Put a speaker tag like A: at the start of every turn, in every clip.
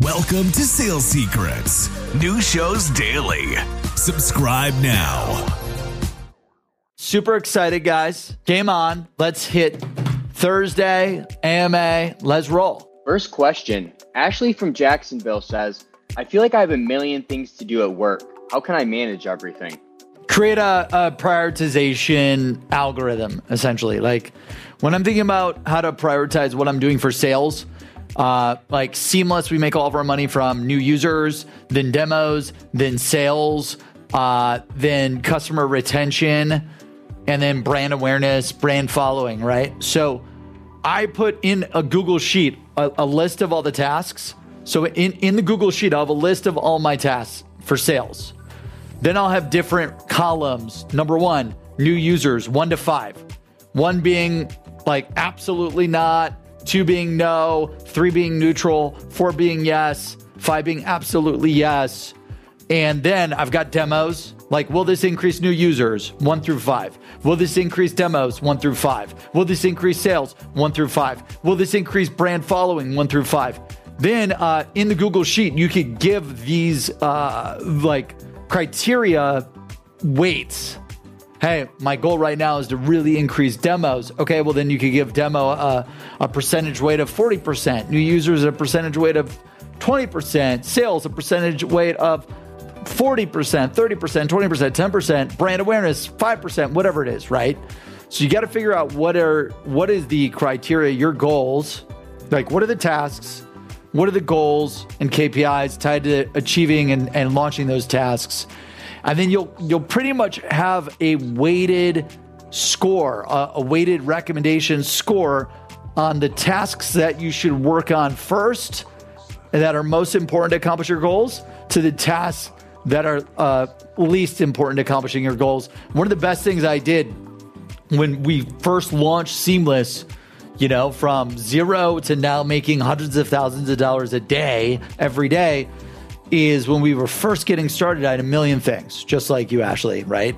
A: Welcome to Sales Secrets, new shows daily. Subscribe now.
B: Super excited, guys. Game on. Let's hit Thursday, AMA. Let's roll.
C: First question Ashley from Jacksonville says, I feel like I have a million things to do at work. How can I manage everything?
B: Create a, a prioritization algorithm, essentially. Like when I'm thinking about how to prioritize what I'm doing for sales, uh, like seamless, we make all of our money from new users, then demos, then sales, uh, then customer retention, and then brand awareness, brand following, right? So I put in a Google Sheet a, a list of all the tasks. So in, in the Google Sheet, I'll have a list of all my tasks for sales. Then I'll have different columns. Number one, new users, one to five. One being like absolutely not, two being no, three being neutral, four being yes, five being absolutely yes. And then I've got demos. Like, will this increase new users? One through five. Will this increase demos? One through five. Will this increase sales? One through five. Will this increase brand following? One through five. Then uh, in the Google Sheet, you could give these uh, like criteria weights. Hey, my goal right now is to really increase demos. Okay, well, then you could give demo a, a percentage weight of 40%, new users a percentage weight of 20%, sales a percentage weight of 40%, 30%, 20%, 10%, brand awareness 5%, whatever it is, right? So you got to figure out what are what is the criteria, your goals, like what are the tasks, what are the goals and KPIs tied to achieving and, and launching those tasks. And then you'll you'll pretty much have a weighted score, a, a weighted recommendation score on the tasks that you should work on first and that are most important to accomplish your goals to the tasks that are uh, least important to accomplishing your goals. One of the best things I did when we first launched Seamless, you know, from zero to now making hundreds of thousands of dollars a day, every day, is when we were first getting started. I had a million things, just like you, Ashley, right?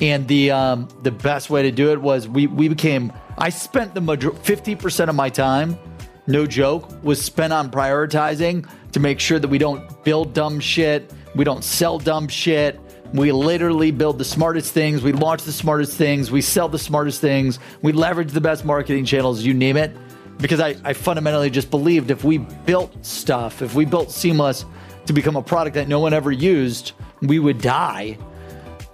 B: And the um, the best way to do it was we we became. I spent the fifty percent of my time, no joke, was spent on prioritizing to make sure that we don't build dumb shit, we don't sell dumb shit. We literally build the smartest things. We launch the smartest things. We sell the smartest things. We leverage the best marketing channels, you name it. Because I, I fundamentally just believed if we built stuff, if we built Seamless to become a product that no one ever used, we would die.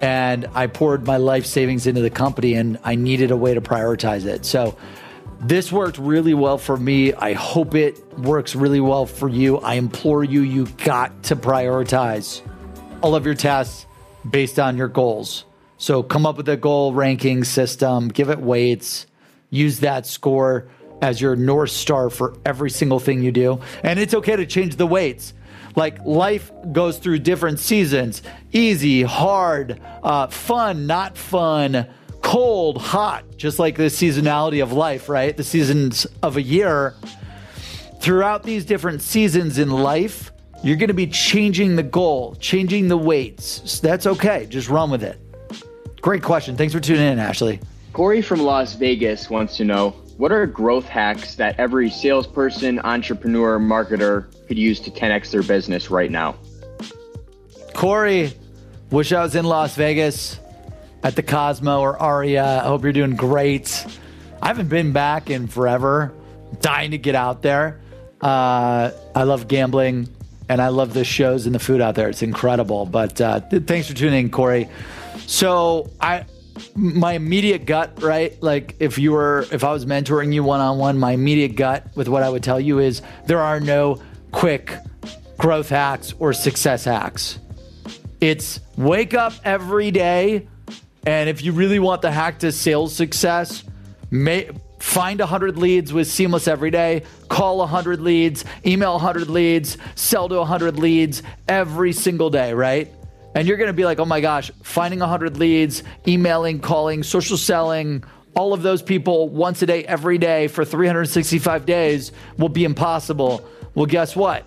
B: And I poured my life savings into the company and I needed a way to prioritize it. So this worked really well for me. I hope it works really well for you. I implore you, you got to prioritize all of your tasks based on your goals. So come up with a goal ranking system, give it weights, use that score as your North Star for every single thing you do. And it's okay to change the weights. Like life goes through different seasons easy, hard, uh, fun, not fun, cold, hot, just like the seasonality of life, right? The seasons of a year. Throughout these different seasons in life, you're going to be changing the goal, changing the weights. So that's okay. Just run with it. Great question. Thanks for tuning in, Ashley.
C: Corey from Las Vegas wants to know what are growth hacks that every salesperson, entrepreneur, marketer could use to 10x their business right now?
B: Corey, wish I was in Las Vegas at the Cosmo or Aria. I hope you're doing great. I haven't been back in forever. dying to get out there. Uh, I love gambling and I love the shows and the food out there. It's incredible. But uh, thanks for tuning in, Corey. So I, my immediate gut, right? Like if you were, if I was mentoring you one on one, my immediate gut with what I would tell you is there are no quick growth hacks or success hacks. It's wake up every day, and if you really want the hack to sales success, may, find 100 leads with Seamless every day, call 100 leads, email 100 leads, sell to 100 leads every single day, right? And you're going to be like, oh my gosh, finding 100 leads, emailing, calling, social selling, all of those people once a day, every day for 365 days will be impossible. Well, guess what?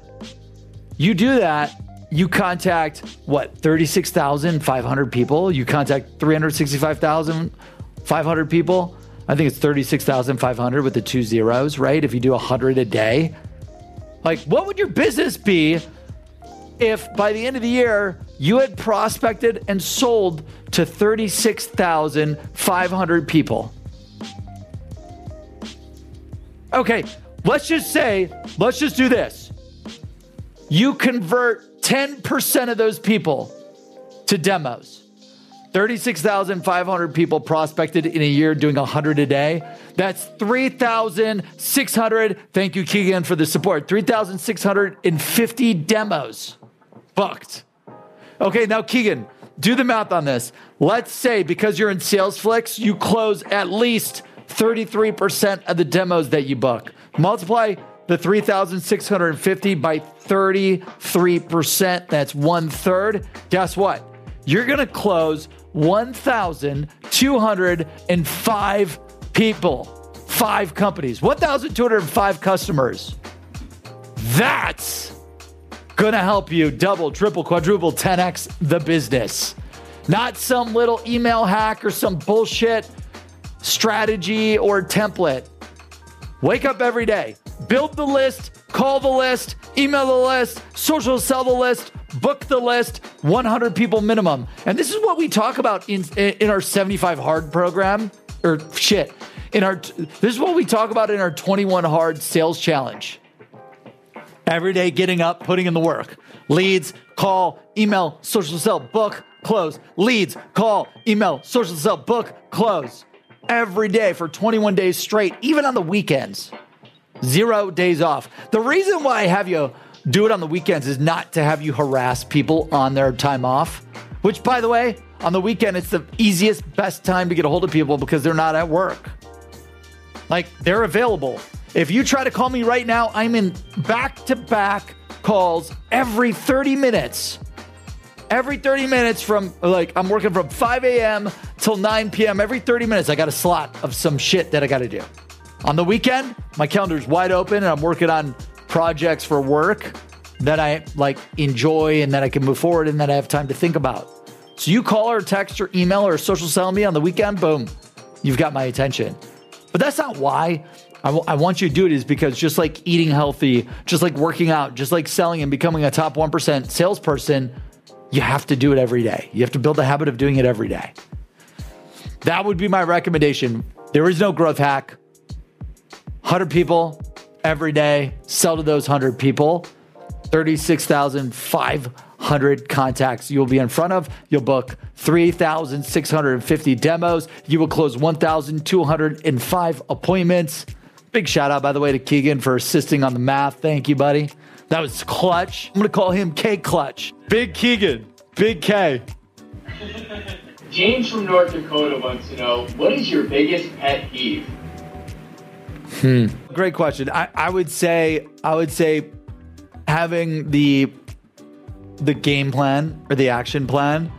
B: You do that, you contact what, 36,500 people? You contact 365,500 people? I think it's 36,500 with the two zeros, right? If you do 100 a day. Like, what would your business be if by the end of the year you had prospected and sold to 36,500 people? Okay, let's just say, let's just do this. You convert 10% of those people to demos. 36,500 people prospected in a year doing 100 a day. That's 3,600. Thank you, Keegan, for the support. 3,650 demos booked. Okay, now, Keegan, do the math on this. Let's say because you're in SalesFlix, you close at least 33% of the demos that you book. Multiply the 3,650 by 33%. That's one third. Guess what? You're going to close 1,205 people, five companies, 1,205 customers. That's to help you double, triple, quadruple, 10x the business. Not some little email hack or some bullshit strategy or template. Wake up every day, build the list, call the list, email the list, social sell the list, book the list, 100 people minimum. And this is what we talk about in in our 75 hard program or shit. In our this is what we talk about in our 21 hard sales challenge. Every day getting up, putting in the work. Leads, call, email, social sell, book, close. Leads, call, email, social sell, book, close every day for 21 days straight, even on the weekends. Zero days off. The reason why I have you do it on the weekends is not to have you harass people on their time off, which, by the way, on the weekend, it's the easiest, best time to get a hold of people because they're not at work. Like, they're available. If you try to call me right now, I'm in back to back calls every 30 minutes. Every 30 minutes from like, I'm working from 5 a.m. till 9 p.m. Every 30 minutes, I got a slot of some shit that I got to do. On the weekend, my calendar's wide open and I'm working on projects for work that I like enjoy and that I can move forward and that I have time to think about. So you call or text or email or social sell me on the weekend, boom, you've got my attention. But that's not why I, w- I want you to do it is because just like eating healthy, just like working out, just like selling and becoming a top 1% salesperson, you have to do it every day. You have to build a habit of doing it every day. That would be my recommendation. There is no growth hack. 100 people every day, sell to those 100 people. 36,500 contacts you will be in front of. You'll book 3,650 demos. You will close 1,205 appointments. Big shout out, by the way, to Keegan for assisting on the math. Thank you, buddy. That was clutch. I'm going to call him K Clutch. Big Keegan. Big K.
C: James from North Dakota wants to know what is your biggest pet peeve? Hmm.
B: Great question. I, I would say I would say having the the game plan or the action plan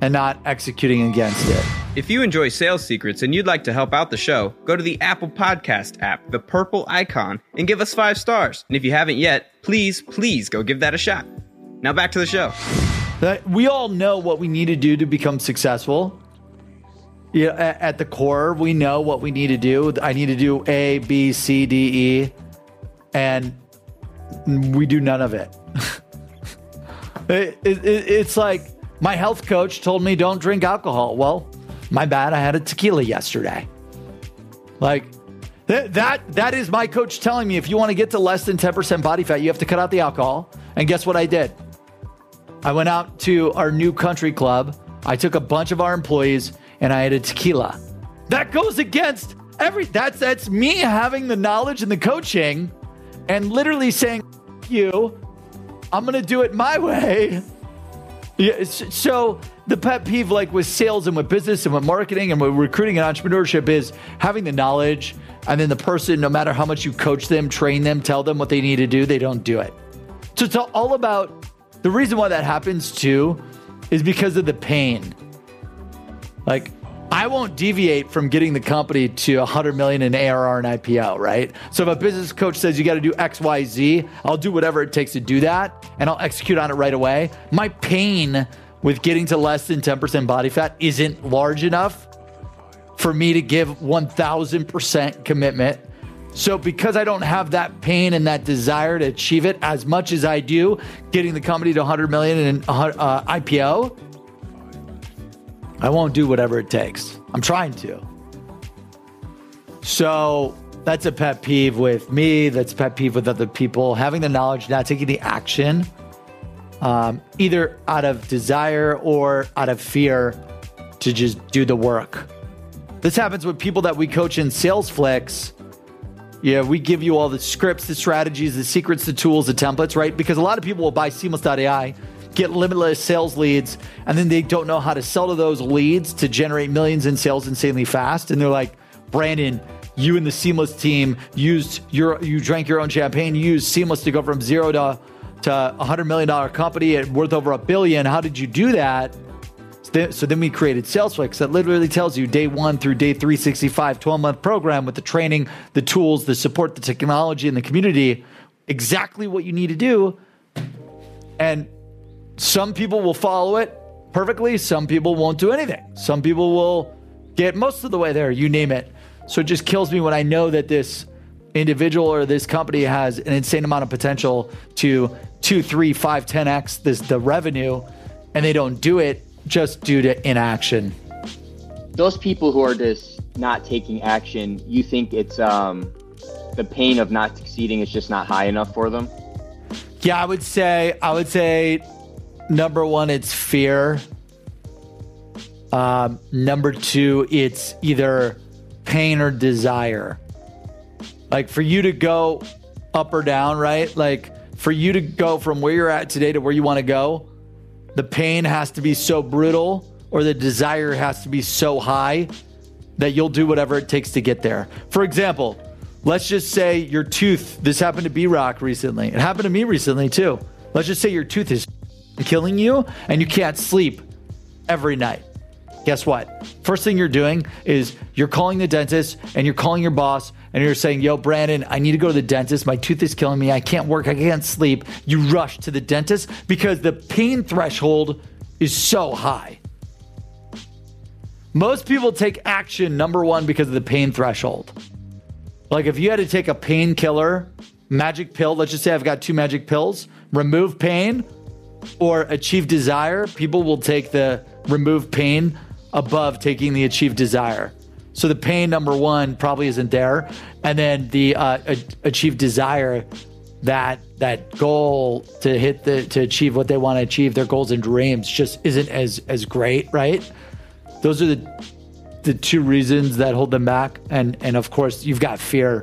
B: and not executing against it.
D: If you enjoy sales secrets and you'd like to help out the show, go to the Apple Podcast app, the purple icon, and give us five stars. And if you haven't yet, please, please go give that a shot. Now back to the show.
B: Uh, we all know what we need to do to become successful. Yeah, at, at the core, we know what we need to do. I need to do A, B, C, D, E, and we do none of it. It- it- it- it's like my health coach told me don't drink alcohol. Well, my bad. I had a tequila yesterday. Like th- that that is my coach telling me if you want to get to less than 10% body fat, you have to cut out the alcohol. And guess what I did? I went out to our new country club. I took a bunch of our employees and I had a tequila. That goes against every that's that's me having the knowledge and the coaching and literally saying "F you I'm gonna do it my way. Yeah, so the pet peeve, like with sales and with business and with marketing and with recruiting and entrepreneurship, is having the knowledge, and then the person, no matter how much you coach them, train them, tell them what they need to do, they don't do it. So it's all about the reason why that happens too is because of the pain. Like I won't deviate from getting the company to 100 million in ARR and IPO, right? So if a business coach says you got to do X, Y, Z, I'll do whatever it takes to do that and I'll execute on it right away. My pain with getting to less than 10% body fat isn't large enough for me to give 1000% commitment So, because I don't have that pain and that desire to achieve it as much as I do getting the company to 100 million in uh, IPO, I won't do whatever it takes. I'm trying to. So, that's a pet peeve with me. That's pet peeve with other people. Having the knowledge, not taking the action, um, either out of desire or out of fear to just do the work. This happens with people that we coach in SalesFlix. Yeah, we give you all the scripts, the strategies, the secrets, the tools, the templates, right? Because a lot of people will buy seamless.ai, get limitless sales leads, and then they don't know how to sell to those leads to generate millions in sales insanely fast. And they're like, Brandon, you and the Seamless team used your you drank your own champagne, you used Seamless to go from zero to to a hundred million dollar company at worth over a billion. How did you do that? So then we created SalesFlix that literally tells you day one through day 365, 12 month program with the training, the tools, the support, the technology, and the community, exactly what you need to do. And some people will follow it perfectly, some people won't do anything. Some people will get most of the way there, you name it. So it just kills me when I know that this individual or this company has an insane amount of potential to two, three, five, 10x this the revenue, and they don't do it just due to inaction.
C: Those people who are just not taking action, you think it's um, the pain of not succeeding is just not high enough for them?
B: Yeah, I would say I would say number one, it's fear. Um, number two, it's either pain or desire. Like for you to go up or down, right? Like for you to go from where you're at today to where you want to go, the pain has to be so brutal or the desire has to be so high that you'll do whatever it takes to get there. For example, let's just say your tooth, this happened to B Rock recently. It happened to me recently too. Let's just say your tooth is killing you and you can't sleep every night guess what? First thing you're doing is you're calling the dentist and you're calling your boss and you're saying, Yo, Brandon, I need to go to the dentist. My tooth is killing me. I can't work. I can't sleep. You rush to the dentist because the pain threshold is so high. Most people take action, number one, because of the pain threshold. Like if you had to take a painkiller, magic pill, let's just say I've got two magic pills, remove pain or achieve desire, people will take the remove pain above taking the achieved desire. So the pain number one probably isn't there, and then the uh, achieved desire, that that goal to hit the to achieve what they want to achieve, their goals and dreams, just isn't as as great, right? Those are the the two reasons that hold them back, and and of course you've got fear,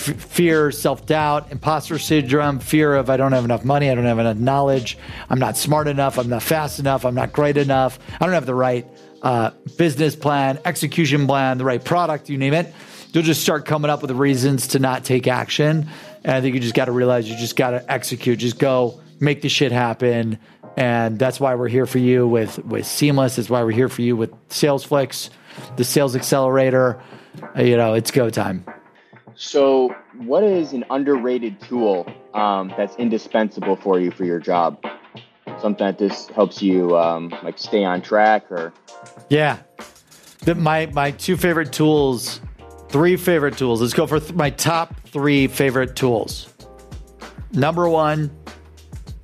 B: F- fear, self doubt, imposter syndrome, fear of I don't have enough money, I don't have enough knowledge, I'm not smart enough, I'm not fast enough, I'm not great enough, I don't have the right uh, business plan, execution plan, the right product, you name it. You'll just start coming up with reasons to not take action. And I think you just got to realize you just got to execute, just go make the shit happen. And that's why we're here for you with, with Seamless. That's why we're here for you with SalesFlix, the sales accelerator. You know, it's go time.
C: So, what is an underrated tool um, that's indispensable for you for your job? Something that just helps you um, like stay on track or
B: yeah. The, my my two favorite tools, three favorite tools. Let's go for th- my top three favorite tools. Number one,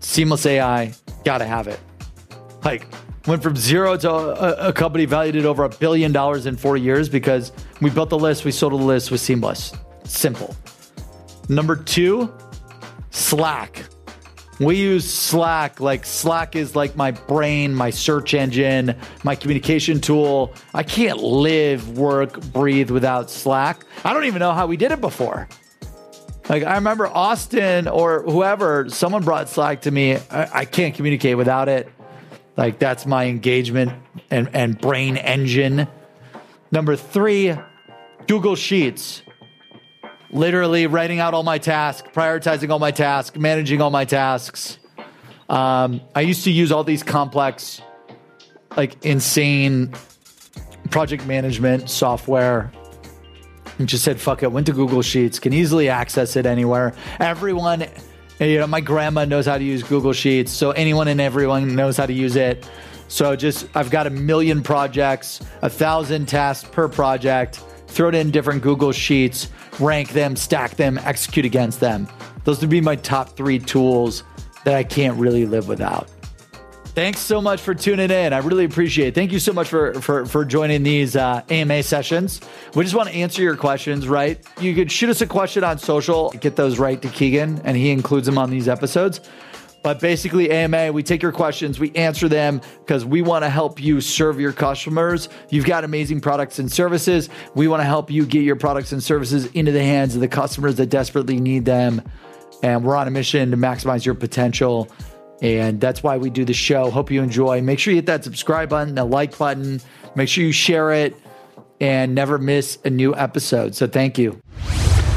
B: Seamless AI. Gotta have it. Like went from zero to a, a company valued at over a billion dollars in four years because we built the list, we sold the list with Seamless. Simple. Number two, Slack. We use Slack. Like, Slack is like my brain, my search engine, my communication tool. I can't live, work, breathe without Slack. I don't even know how we did it before. Like, I remember Austin or whoever, someone brought Slack to me. I, I can't communicate without it. Like, that's my engagement and, and brain engine. Number three, Google Sheets literally writing out all my tasks, prioritizing all my tasks, managing all my tasks. Um, I used to use all these complex, like insane project management software. And just said, fuck it, went to Google Sheets, can easily access it anywhere. Everyone, you know, my grandma knows how to use Google Sheets, so anyone and everyone knows how to use it. So just, I've got a million projects, a thousand tasks per project throw it in different Google Sheets, rank them, stack them, execute against them. Those would be my top three tools that I can't really live without. Thanks so much for tuning in. I really appreciate it. Thank you so much for for, for joining these uh, AMA sessions. We just want to answer your questions, right? You could shoot us a question on social, get those right to Keegan, and he includes them on these episodes. But basically, AMA, we take your questions, we answer them because we want to help you serve your customers. You've got amazing products and services. We want to help you get your products and services into the hands of the customers that desperately need them. And we're on a mission to maximize your potential. And that's why we do the show. Hope you enjoy. Make sure you hit that subscribe button, the like button. Make sure you share it and never miss a new episode. So thank you.